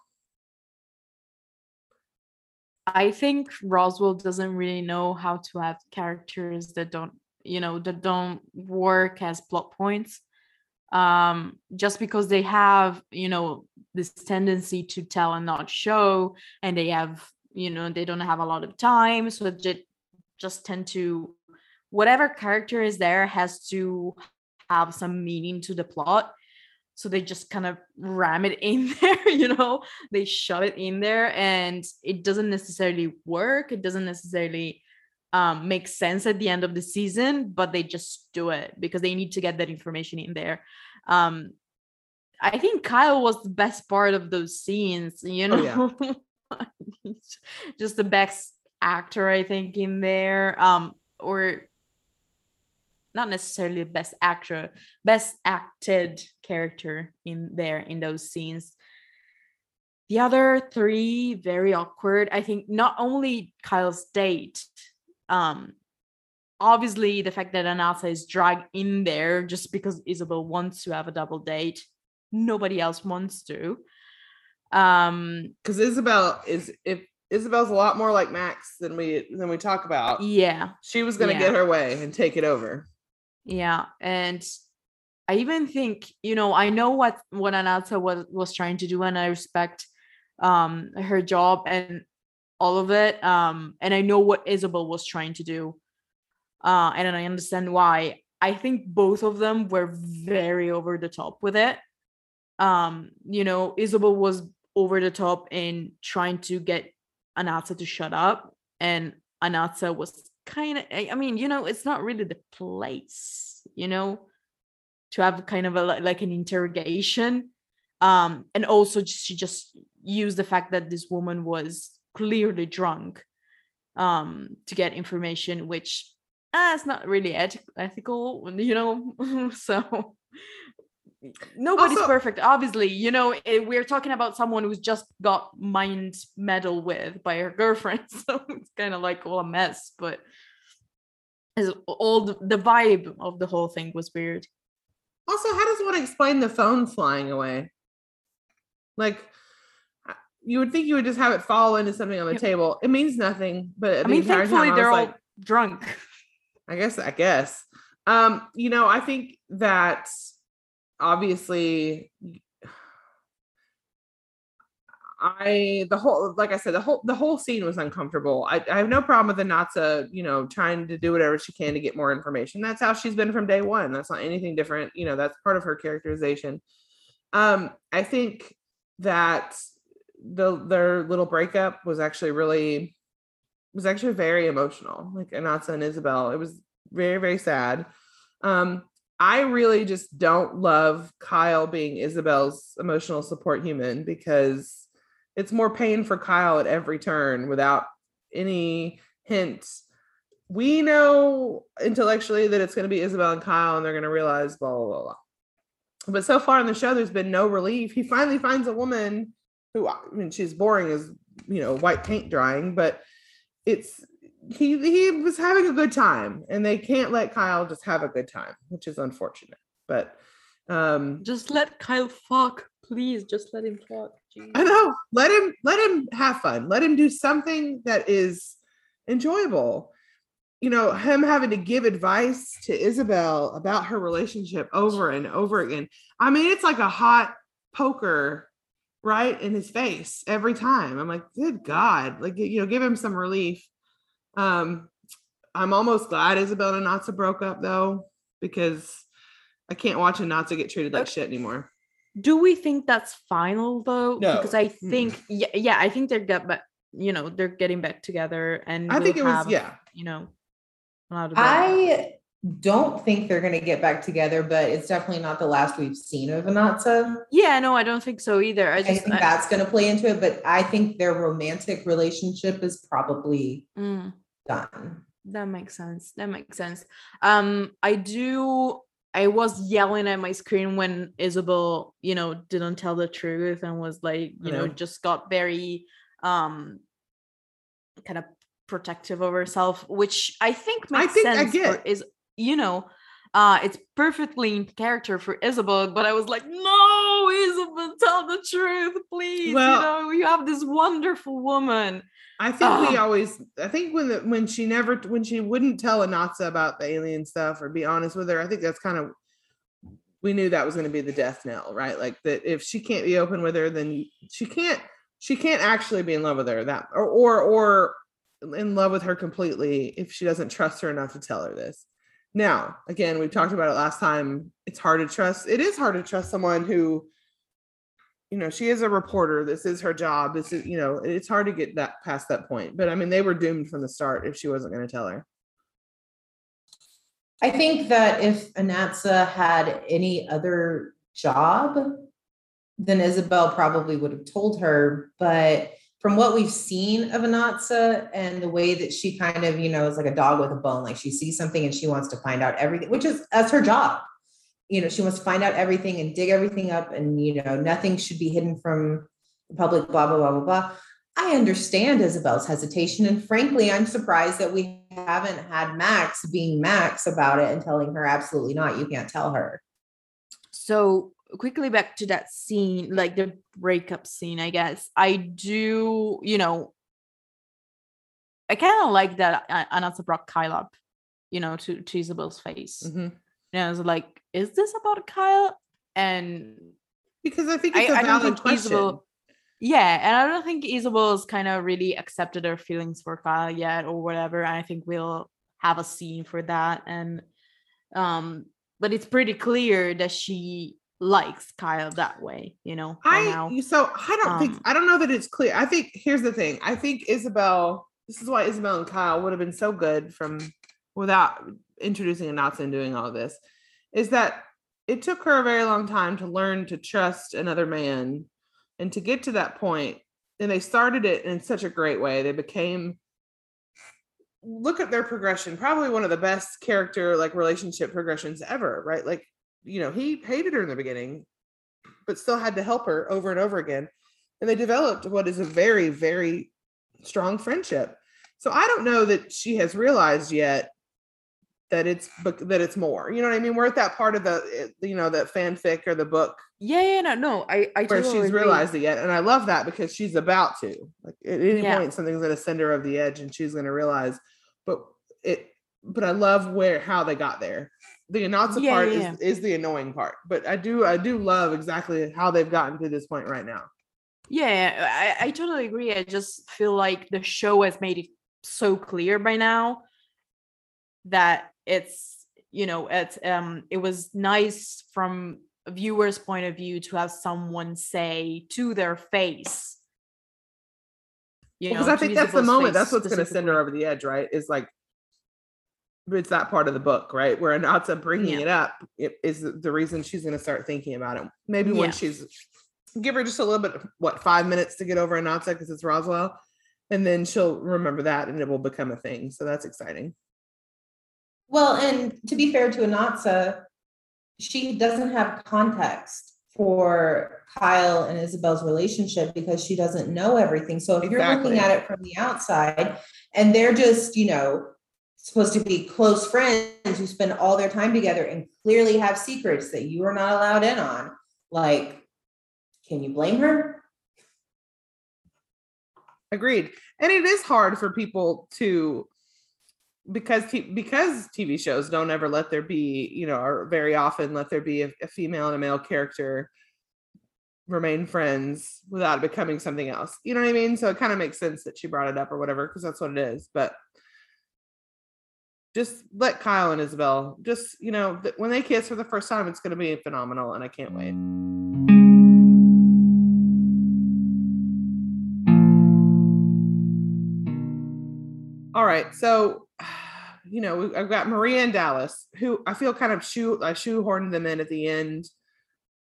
I think Roswell doesn't really know how to have characters that don't, you know, that don't work as plot points. Um, just because they have, you know, this tendency to tell and not show, and they have, you know, they don't have a lot of time, so they just tend to, whatever character is there has to have some meaning to the plot. So they just kind of ram it in [LAUGHS] there you know? They shove it in there and it doesn't necessarily work. It doesn't necessarily um, make sense at the end of the season but they just do it because they need to get that information in there. Um, i think kyle was the best part of those scenes you Oh, yeah. know [LAUGHS] just the best actor i think in there um or not necessarily the best actor, best acted character in there in those scenes. The other three very awkward. I think not only Kyle's date, um, obviously the fact that Anatsa is dragged in there just because Isabel wants to have a double date. Nobody else wants to. Um, because Isabel is if Isabel's a lot more like Max than we than we talk about. yeah, She was gonna Yeah. get her way and take it over. Yeah, and I even think you know I know what what Anatsa was was trying to do, and I respect um her job and all of it. Um, and I know what Isabel was trying to do, uh, and I understand why. I think both of them were very over the top with it. Um, you know, Isabel was over the top in trying to get Anatsa to shut up, and Anatsa was kind of, I mean, you know, it's not really the place, you know, to have kind of a like an interrogation. Um, and also she just used the fact that this woman was clearly drunk um to get information which uh, it's not really eth- ethical you know [LAUGHS] so nobody's Also- perfect obviously you know eh, we're talking about someone who's just got mind meddled with by her girlfriend [LAUGHS] so it's kind of like all a mess but all the, the vibe of the whole thing was weird Also, how does one explain the phone flying away? Like, you would think you would just have it fall into something on the table. It means nothing, but i mean thankfully they're all like, drunk I guess, I guess. Um, you know, I think that obviously I the whole like I said, the whole the whole scene was uncomfortable. I, I have no problem with Anatsa, you know, trying to do whatever she can to get more information. That's how she's been from day one. That's not anything different. You know, that's part of her characterization. Um, I think that the their little breakup was actually really was actually very emotional. Like Anatsa and Isabel. It was very, very sad. Um, I really just don't love Kyle being Isabel's emotional support human because it's more pain for Kyle at every turn without any hint. We know intellectually that it's going to be Isabel and Kyle, and they're going to realize blah, blah, blah, blah. But so far in the show, there's been no relief. He finally finds a woman who, I mean, she's boring as, you know, white paint drying, but it's, he he was having a good time and they can't let Kyle just have a good time, which is unfortunate. But um just let kyle fuck please just let him fuck Jeez. I know. Let him let him have fun. Let him do something that is enjoyable. You know, him having to give advice to Isabel about her relationship over and over again. I mean, it's like a hot poker right in his face every time. I'm like, good God, like you know, give him some relief. Um, I'm almost glad Isabel and Natsa broke up though, because I can't watch Anatsa get treated like shit anymore. do we think that's final though No. because i think yeah, yeah i think they're get back you know they're getting back together and I think we'll it was yeah. you know a lot of. I don't think they're going to get back together, but it's definitely not the last we've seen of Anatsa. yeah no i don't think so either i I just think I- that's going to play into it, but I think their romantic relationship is probably mm. Done. That makes sense. That makes sense. Um, I do. I was yelling at my screen when Isabel, you know, didn't tell the truth and was like, you know, just got very, um, kind of protective of herself, which I think I makes think sense. is you know, uh, it's perfectly in character for Isabel, but I was like, no, Isabel, tell the truth, please. Well- you know, you have this wonderful woman. I think we always. I think when the, when she never when she wouldn't tell Anatsa about the alien stuff or be honest with her, I think that's kind of we knew that was going to be the death knell, right? Like that if she can't be open with her, then she can't she can't actually be in love with her that or or or in love with her completely if she doesn't trust her enough to tell her this. Now, again, we talked about it last time. It's hard to trust. It is hard to trust someone who you know she is a reporter this is her job this is you know it's hard to get that past that point but i mean they were doomed from the start if she wasn't going to tell her I think that if Anatsa had any other job, then Isabel probably would have told her. But from what we've seen of Anatsa and the way that she kind of, you know, is like a dog with a bone. Like she sees something and she wants to find out everything, which is that's her job. You know, she wants to find out everything and dig everything up, and you know, nothing should be hidden from the public, blah, blah, blah, blah, blah. I understand Isabel's hesitation. And frankly, I'm surprised that we haven't had Max being Max about it and telling her absolutely not. You can't tell her. So quickly back to that scene, like the breakup scene, I guess. I do, you know, I kind of like that Anatsa brought Kyle up, you know, to, to Isabel's face. Mhm. And I was like, is this about Kyle? And Because I think it's a I, don't valid think question. Isabel, yeah, and I don't think Isabel's kind of really accepted her feelings for Kyle yet or whatever. And I think we'll have a scene for that. And um, but it's pretty clear that she likes Kyle that way, you know. I so I don't think Um, I don't know that it's clear. I think here's the thing. I think Isabel. This is why Isabel and Kyle would have been so good from without introducing Anatsa and doing all this. Is that it took her a very long time to learn to trust another man and to get to that point. And they started it in such a great way. They became look at their progression, probably one of the best character like relationship progressions ever, right? Like, you know, he hated her in the beginning, but still had to help her over and over again. And they developed what is a very, very strong friendship. So I don't know that she has realized yet that it's that it's more. You know what I mean? We're at that part of the you know that fanfic or the book yeah, yeah, no, no. I, I where totally she's agree. realized it yet, and I love that because she's about to. Like at any Yeah. point, something's going to send her over the edge, and she's going to realize. But it, but I love where how they got there. The Anatsa Yeah, part yeah, is is the annoying part, but I do I do love exactly how they've gotten to this point right now. Yeah, I, I totally agree. I just feel like the show has made it so clear by now that it's you know it's um it was nice from a viewer's point of view to have someone say to their face you because know, I think that's the moment. That's what's going to send her over the edge, right? Is like it's that part of the book, right? Where Anatsa bringing Yeah. it up it is the- reason she's going to start thinking about it. Maybe when Yeah. she's give her just a little bit, what five minutes to get over Anatsa because it's Roswell, and then she'll remember that and it will become a thing. So that's exciting. Well, and to be fair to Anatsa, she doesn't have context for Kyle and Isabel's relationship because she doesn't know everything. So if you're looking at it from the outside and they're just, you know, supposed to be close friends who spend all their time together and clearly have secrets that you are not allowed in on, like, can you blame her? Agreed. And it is hard for people to because t- because TV shows don't ever let there be, you know, or very often let there be a, a female and a male character remain friends without it becoming something else. You know what I mean? So it kind of makes sense that she brought it up or whatever because that's what it is. But just let Kyle and Isabel just, you know, th- when they kiss for the first time, it's going to be phenomenal and I can't wait. All right, so [SIGHS] you know I've got Maria and Dallas, who I feel kind of shoe I shoehorned them in at the end,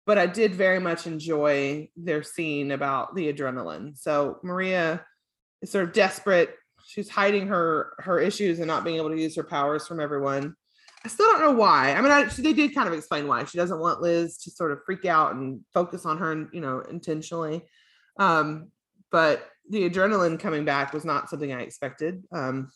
but I did very much enjoy their scene about the adrenaline. So Maria is sort of desperate. She's hiding her her issues and not being able to use her powers from everyone. I still don't know why. I mean, I, they did kind of explain why she doesn't want Liz to sort of freak out and focus on her, you know, intentionally. Um, but the adrenaline coming back was not something I expected. Um,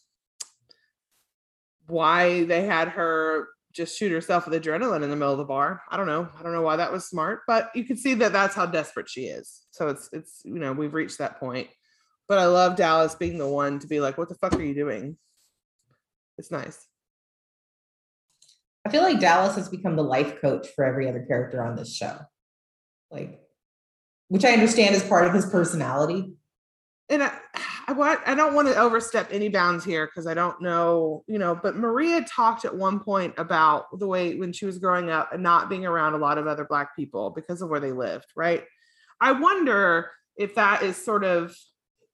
why they had her just shoot herself with adrenaline in the middle of the bar, I don't know. I don't know why that was smart, but you can see that that's how desperate she is. So it's it's you know we've reached that point. But I love Dallas being the one to be like, "What the fuck are you doing?" It's nice. I feel like Dallas has become the life coach for every other character on this show. Like, which I understand is part of his personality. and I, I want I don't want to overstep any bounds here because I don't know, you know, but Maria talked at one point about the way when she was growing up and not being around a lot of other black people because of where they lived, right? I wonder if that is sort of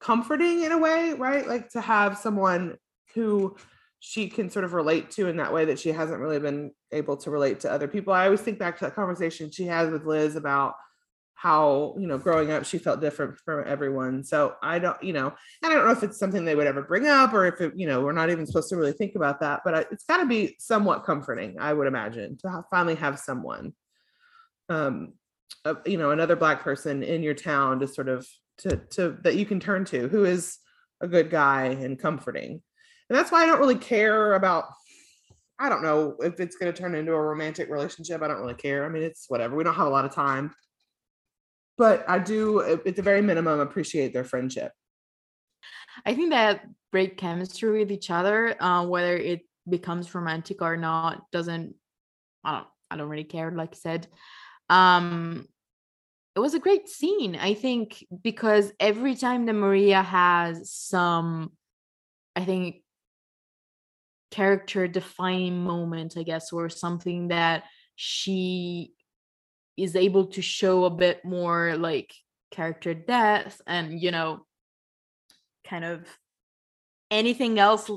comforting in a way, right? Like to have someone who she can sort of relate to in that way that she hasn't really been able to relate to other people. I always think back to that conversation she had with Liz about how you know growing up she felt different from everyone so i don't you know and i don't know if it's something they would ever bring up or if it you know we're not even supposed to really think about that but it's got to be somewhat comforting i would imagine to finally have someone um uh, you know another black person in your town to sort of to to that you can turn to who is a good guy and comforting. And that's why i don't really care about i don't know if it's going to turn into a romantic relationship i don't really care i mean it's whatever we don't have a lot of time. But i do at the very minimum appreciate their friendship. I think that great chemistry with each other uh, whether it becomes romantic or not doesn't i don't i don't really care like i said um it was a great scene i think because every time that maria has some i think character defining moment i guess or something that she is able to show a bit more like character depth and you know kind of anything else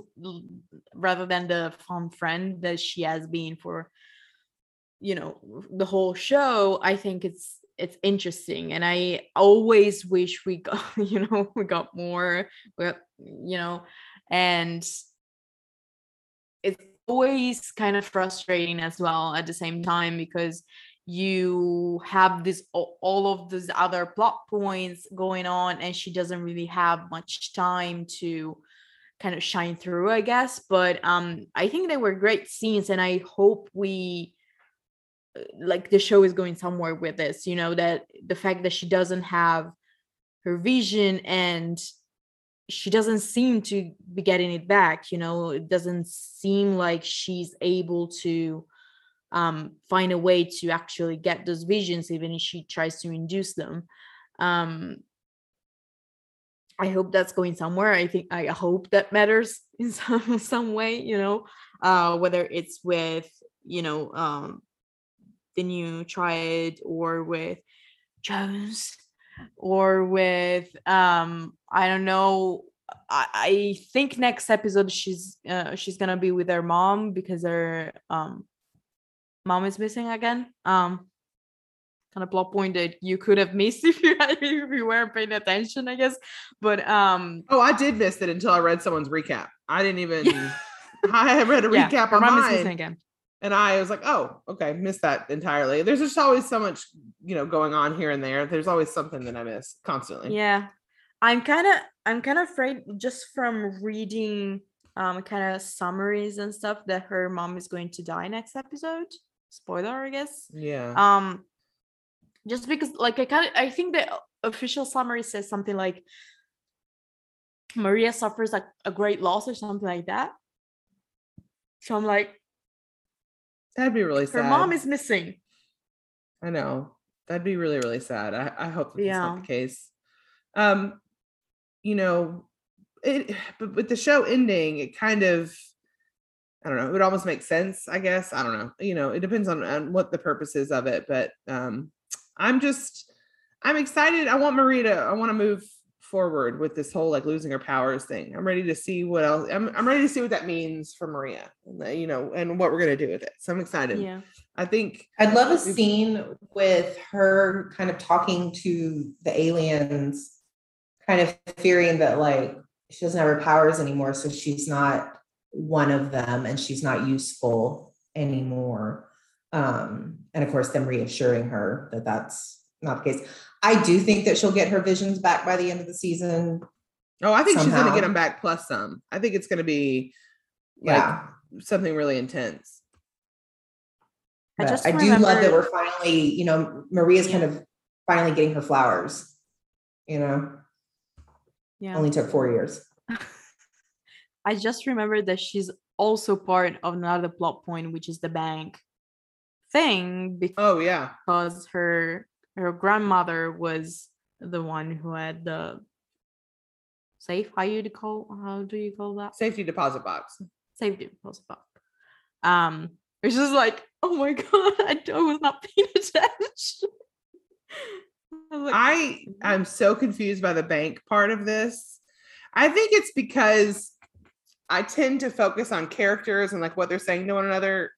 rather than the fun friend that she has been for you know the whole show i think it's it's interesting and i always wish we got [LAUGHS] you know we got more you know and it's always kind of frustrating as well at the same time because you have this all of these other plot points going on and she doesn't really have much time to kind of shine through i guess but um i think they were great scenes and i hope we like the show is going somewhere with this you know that the fact that she doesn't have her vision and she doesn't seem to be getting it back you know it doesn't seem like she's able to um, find a way to actually get those visions even if she tries to induce them. Um, i hope that's going somewhere. I think i hope that matters [LAUGHS] in some some way you know uh, whether it's with you know um, the new triad or with Jones or with um I don't know I, I think next episode she's uh, she's gonna be with her mom because her um mom is missing again. Um kind of plot point that you could have missed [LAUGHS] if you if you weren't paying attention I guess. But um oh I did miss it until I read someone's recap. I didn't even [LAUGHS] I read a recap yeah, on mom mine. is missing again and I was like, oh, okay, missed that entirely. There's just always so much, you know, going on here and there. There's always something that I miss constantly. Yeah. I'm kind of I'm kind of afraid just from reading um kind of summaries and stuff that her mom is going to die next episode. Spoiler, I guess. Yeah. Um just because like I kind of I think the official summary says something like Maria suffers like a great loss or something like that. So I'm like, That'd be really sad. Her mom is missing. I know. That'd be really, really sad. I, I hope that's yeah. not the case. Um, you know, it but with the show ending, it kind of I don't know, it would almost make sense, I guess. I don't know. You know, it depends on, on what the purpose is of it. But um I'm just I'm excited. I want Marie to I want to move forward with this whole like losing her powers thing. I'm ready to see what else. I'm I'm ready to see what that means for Maria, you know, and what we're gonna do with it. So I'm excited. Yeah, I think I'd love a scene with her kind of talking to the aliens, kind of fearing that like she doesn't have her powers anymore, so she's not one of them and she's not useful anymore. Um, and of course, them reassuring her that that's not the case. I do think that she'll get her visions back by the end of the season. Oh, I think somehow. she's gonna get them back plus some. I think it's gonna be like Yeah. something really intense. I just I do love that we're finally, you know, Maria's kind of finally getting her flowers. You know, yeah. only took four years. [LAUGHS] I just remembered that she's also part of another plot point, which is the bank thing, Oh yeah. because her her grandmother was the one who had the safe. How you call? How do you call that? Safety deposit box. Safety deposit box. Um, it's just like, oh my god, [LAUGHS] I, I was not paying attention. [LAUGHS] I like, I I'm so confused by the bank part of this. I think it's because I tend to focus on characters and like what they're saying to one another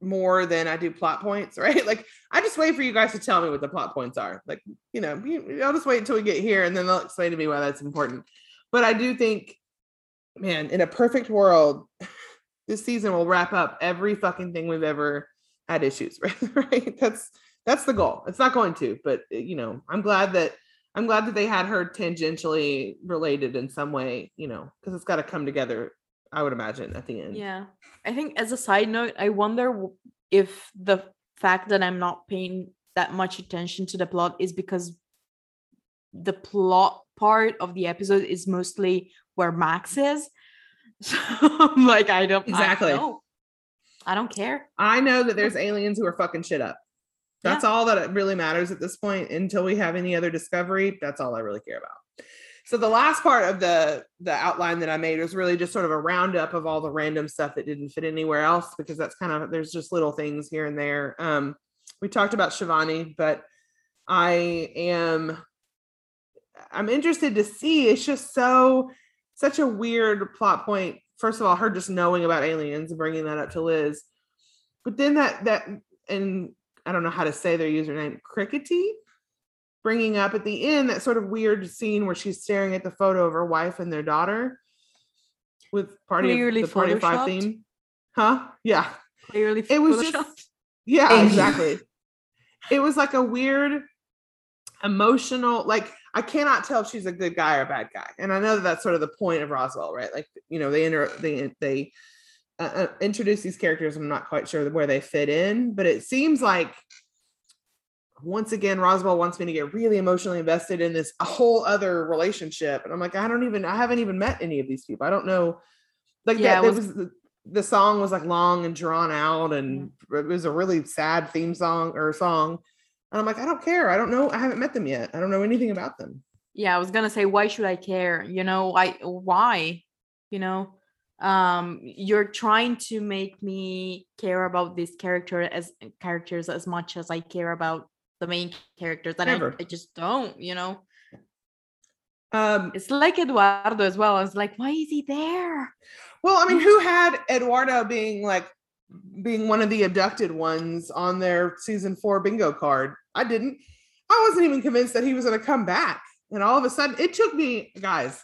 more than I do plot points, [LAUGHS] right? Like I just wait for you guys to tell me what the plot points are. Like, you know, I'll just wait until we get here and then they'll explain to me why that's important. But I do think, man, in a perfect world, [SIGHS] this season will wrap up every fucking thing we've ever had issues, [LAUGHS] right? right? That's that's the goal. It's not going to, but eh, you know, I'm glad that I'm glad that they had her tangentially related in some way, you know, because it's got to come together. I would imagine at the end. Yeah. I think as a side note, I wonder if the fact that I'm not paying that much attention to the plot is because the plot part of the episode is mostly where Max is. [LAUGHS] So I'm like, I don't Exactly. I don't. I don't care. I know that there's aliens who are fucking shit up. That's all that really matters at this point until we have any other discovery. That's all I really care about. So the last part of the the outline that I made was really just sort of a roundup of all the random stuff that didn't fit anywhere else because that's kind of there's just little things here and there. Um, we talked about Shivani, but I am I'm interested to see. It's just so such a weird plot point. First of all, her just knowing about aliens and bringing that up to Liz, but then that that and I don't know how to say their username, Crickety, bringing up at the end that sort of weird scene where she's staring at the photo of her wife and their daughter with party Clearly of, the party five theme. Huh? Yeah. Clearly, It was just yeah, exactly. It was like a weird emotional like I cannot tell if she's a good guy or a bad guy. And I know that that's sort of the point of Roswell, right? Like, you know, they enter they they uh, uh, introduce these characters. I'm not quite sure where they fit in, but it seems like once again Roswell wants me to get really emotionally invested in this a whole other relationship. And I'm like, I don't even I haven't even met any of these people. I don't know. Like Yeah, that, it was the, the song was like long and drawn out and it was a really sad theme song or song. And I'm like, I don't care. I don't know. I haven't met them yet. I don't know anything about them. yeah i was gonna say why should i care you know i why you know um you're trying to make me care about these character as characters as much as i care about the main characters and I, I just don't you know Um, it's like eduardo as well i was like why is he there well, I mean, who had Eduardo being like being one of the abducted ones on their season four bingo card? I didn't. I wasn't even convinced that he was going to come back. And all of a sudden, it took me, guys,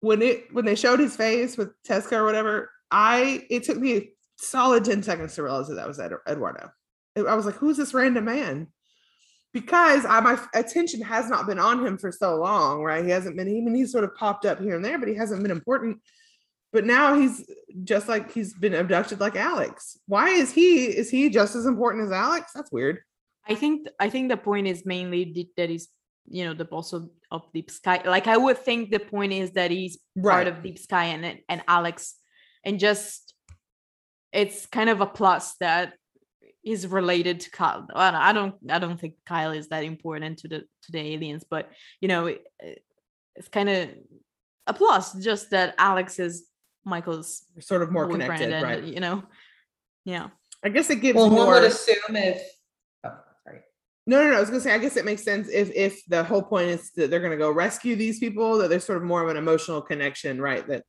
when it when they showed his face with Tesca or whatever. I it took me a solid ten seconds to realize that that was Eduardo. I was like, who's this random man? Because I, my attention has not been on him for so long, right? He hasn't been even he's sort of popped up here and there, but he hasn't been important. But now he's just like he's been abducted like Alex. Why is he is he just as important as Alex? That's weird. i think i think the point is mainly that he's you know the boss of, of deep sky like i would think the point is that he's part of deep sky and and alex and just it's kind of a plus that is related to Kyle. I don't- I don't think Kyle is that important to the to the aliens, but you know it, it's kind of a plus just that Alex is Michael's Sort of more connected, and, right? You know, yeah. I guess it gives Well, one more. would assume if. Oh, sorry. No, no, no. I was gonna say, I guess it makes sense if if the whole point is that they're gonna go rescue these people, that there's sort of more of an emotional connection, right? That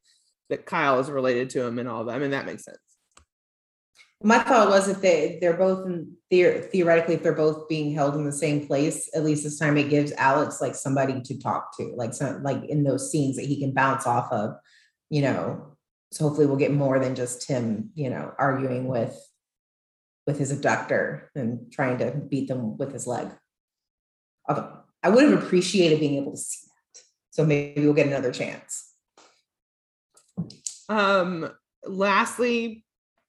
that Kyle is related to him and all that. I mean, that makes sense. My thought was if they they're both in theor- theoretically if they're both being held in the same place, at least this time it gives Alex like somebody to talk to, like some like in those scenes that he can bounce off of, you know. So hopefully we'll get more than just him, you know, arguing with with his abductor and trying to beat them with his leg. Although I would have appreciated being able to see that. So maybe we'll get another chance. Um, lastly,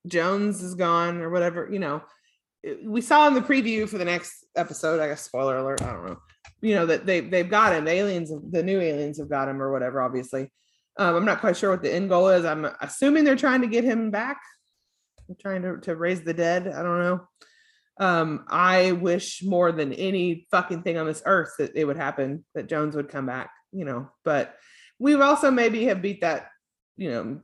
Jones is gone or whatever, you know. We saw in the preview for the next episode, I guess spoiler alert, I don't know. You know, that they they've got him, the aliens, the new aliens have got him or whatever, obviously. Um, I'm not quite sure what the end goal is. I'm assuming they're trying to get him back. They're trying to, to raise the dead. I don't know. Um, I wish more than any fucking thing on this earth that it would happen, that Jones would come back, you know. But we've also maybe have beat that, you know,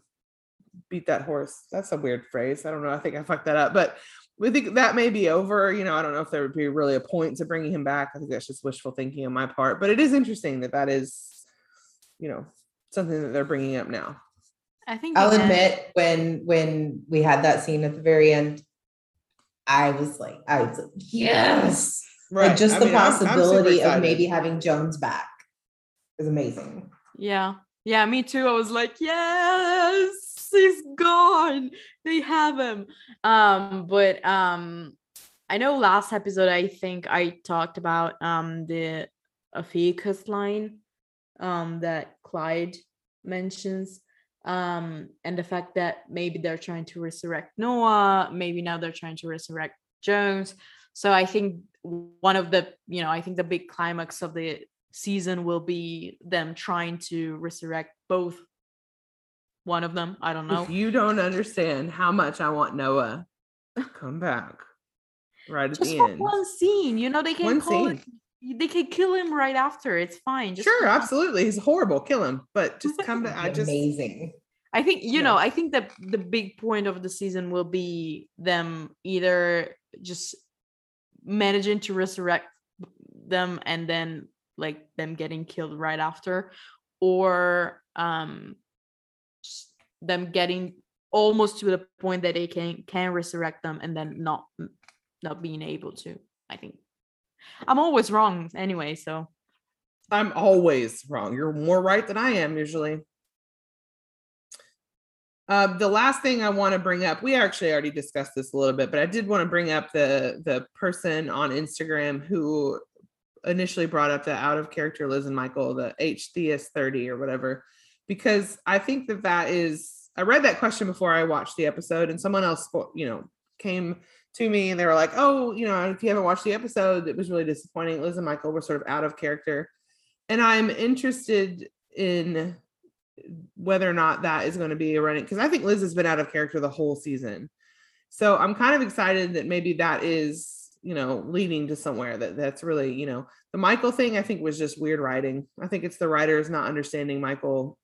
beat that horse. That's a weird phrase. I don't know. I think I fucked that up, but we think that may be over. You know, I don't know if there would be really a point to bringing him back. I think that's just wishful thinking on my part, but it is interesting that that is, you know, something that they're bringing up now. I think I'll the admit when when we had that scene at the very end, I was like, I was like, yes. Right. Like just I the mean, I'm- I'm possibility of maybe having Jones back is amazing. Yeah. Yeah, me too. I was like, yes, he's gone. They have him. Um, but um I know last episode I think I talked about um the Aficus line um that Clyde mentions. Um, and the fact that maybe they're trying to resurrect Noah, maybe now they're trying to resurrect Jones. So I think one of the, you know, I think the big climax of the season will be them trying to resurrect both one of them. I don't know. If you don't understand how much I want Noah, come back right at Just the for end. one scene, you know, they can One call scene. it, they can kill him right after. It's fine. Just Sure, for one- absolutely. He's horrible. Kill him. But just come back. I just amazing. I think you know. I think that the big point of the season will be them either just managing to resurrect them and then like them getting killed right after, or um, just them getting almost to the point that they can can resurrect them and then not not being able to. I think I'm always wrong anyway. So I'm always wrong. You're more right than I am usually. Uh, the last thing I want to bring up, we actually already discussed this a little bit, but I did want to bring up the the person on Instagram who initially brought up the out of character Liz and Michael, the H 30 or whatever, because I think that that is. I read that question before I watched the episode, and someone else, you know, came to me and they were like, "Oh, you know, if you haven't watched the episode, it was really disappointing. Liz and Michael were sort of out of character." and I'm interested in whether or not that is going to be a running because I think Liz has been out of character the whole season. So I'm kind of excited that maybe that is, you know, leading to somewhere that that's really, you know, the Michael thing I think was just weird writing. I think it's the writers not understanding Michael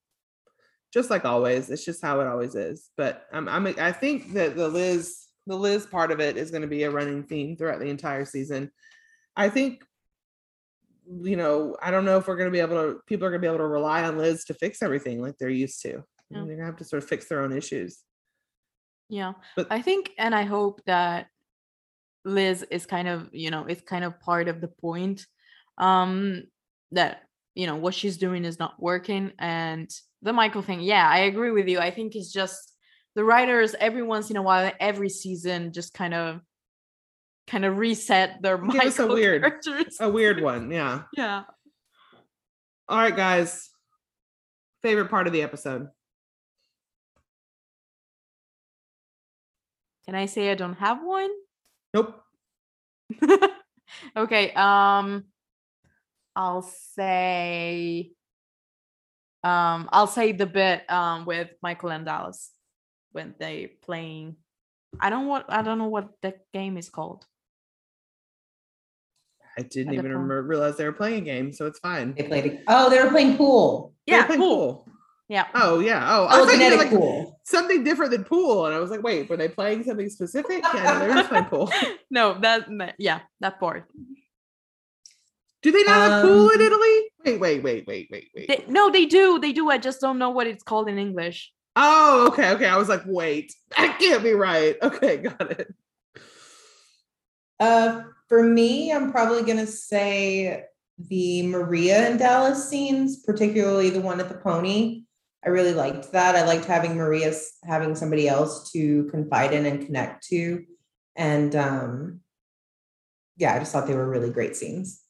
just like always. It's just how it always is. But I'm I'm I think that the Liz the Liz part of it is going to be a running theme throughout the entire season. I think you know, I don't know if we're going to be able to, people are going to be able to rely on Liz to fix everything like they're used to. Yeah. They're going to have to sort of fix their own issues. Yeah. But- I think and I hope that Liz is kind of, you know, it's kind of part of the point um that, you know, what she's doing is not working and the Michael thing. Yeah, I agree with you. I think it's just the writers every once in a while every season just kind of kind of reset their Give us a weird- characters. A weird one. Yeah. [LAUGHS] yeah. All right, guys. Favorite part of the episode. Can I say I don't have one? Nope. [LAUGHS] okay um i'll say um i'll say the bit um with michael and dallas when they playing i don't what i don't know what the game is called I didn't even remember, realize they were playing a game, so it's fine. They played. A, oh, they were playing pool. Yeah playing cool. pool. yeah Oh yeah. Oh, I Oh, thought you like pool. something different than pool, and I was like, wait, were they playing something specific? Yeah, no, they were [LAUGHS] just playing pool. no that that- yeah that part Do they not have pool in Um, Italy? Wait, wait, wait, wait, wait, wait. they, no they do they do i just don't know what it's called in english Oh, okay, okay. I was like, wait, [LAUGHS] that can't be right. Okay, [LAUGHS] got it. Uh, for me, I'm probably gonna say the Maria and Dallas scenes, particularly the one at the pony. I really liked that. I liked having Maria having somebody else to confide in and connect to, and um, yeah, I just thought they were really great scenes.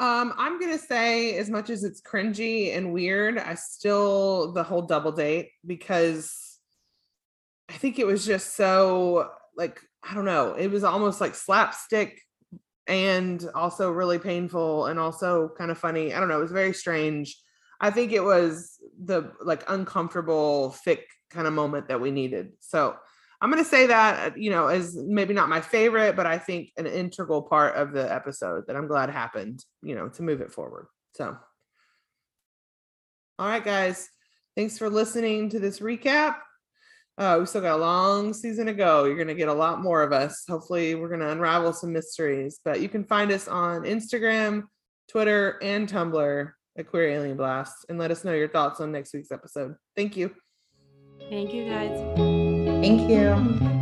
Um, I'm gonna say, as much as it's cringy and weird, I still the whole double date because I think it was just so like I don't know, it was almost like slapstick and also really painful and also kind of funny. I don't know, it was very strange. I think it was the like uncomfortable, thick kind of moment that we needed. So I'm gonna say that uh, you know as maybe not my favorite, but I think an integral part of the episode that I'm glad happened. You know, to move it forward. So, all right, guys, thanks for listening to this recap. Uh, we still got a long season to go. You're gonna get a lot more of us. Hopefully, we're gonna unravel some mysteries. But you can find us on Instagram, Twitter, and Tumblr at Queer Alien Blast, and let us know your thoughts on next week's episode. Thank you. thank you guys Thank you.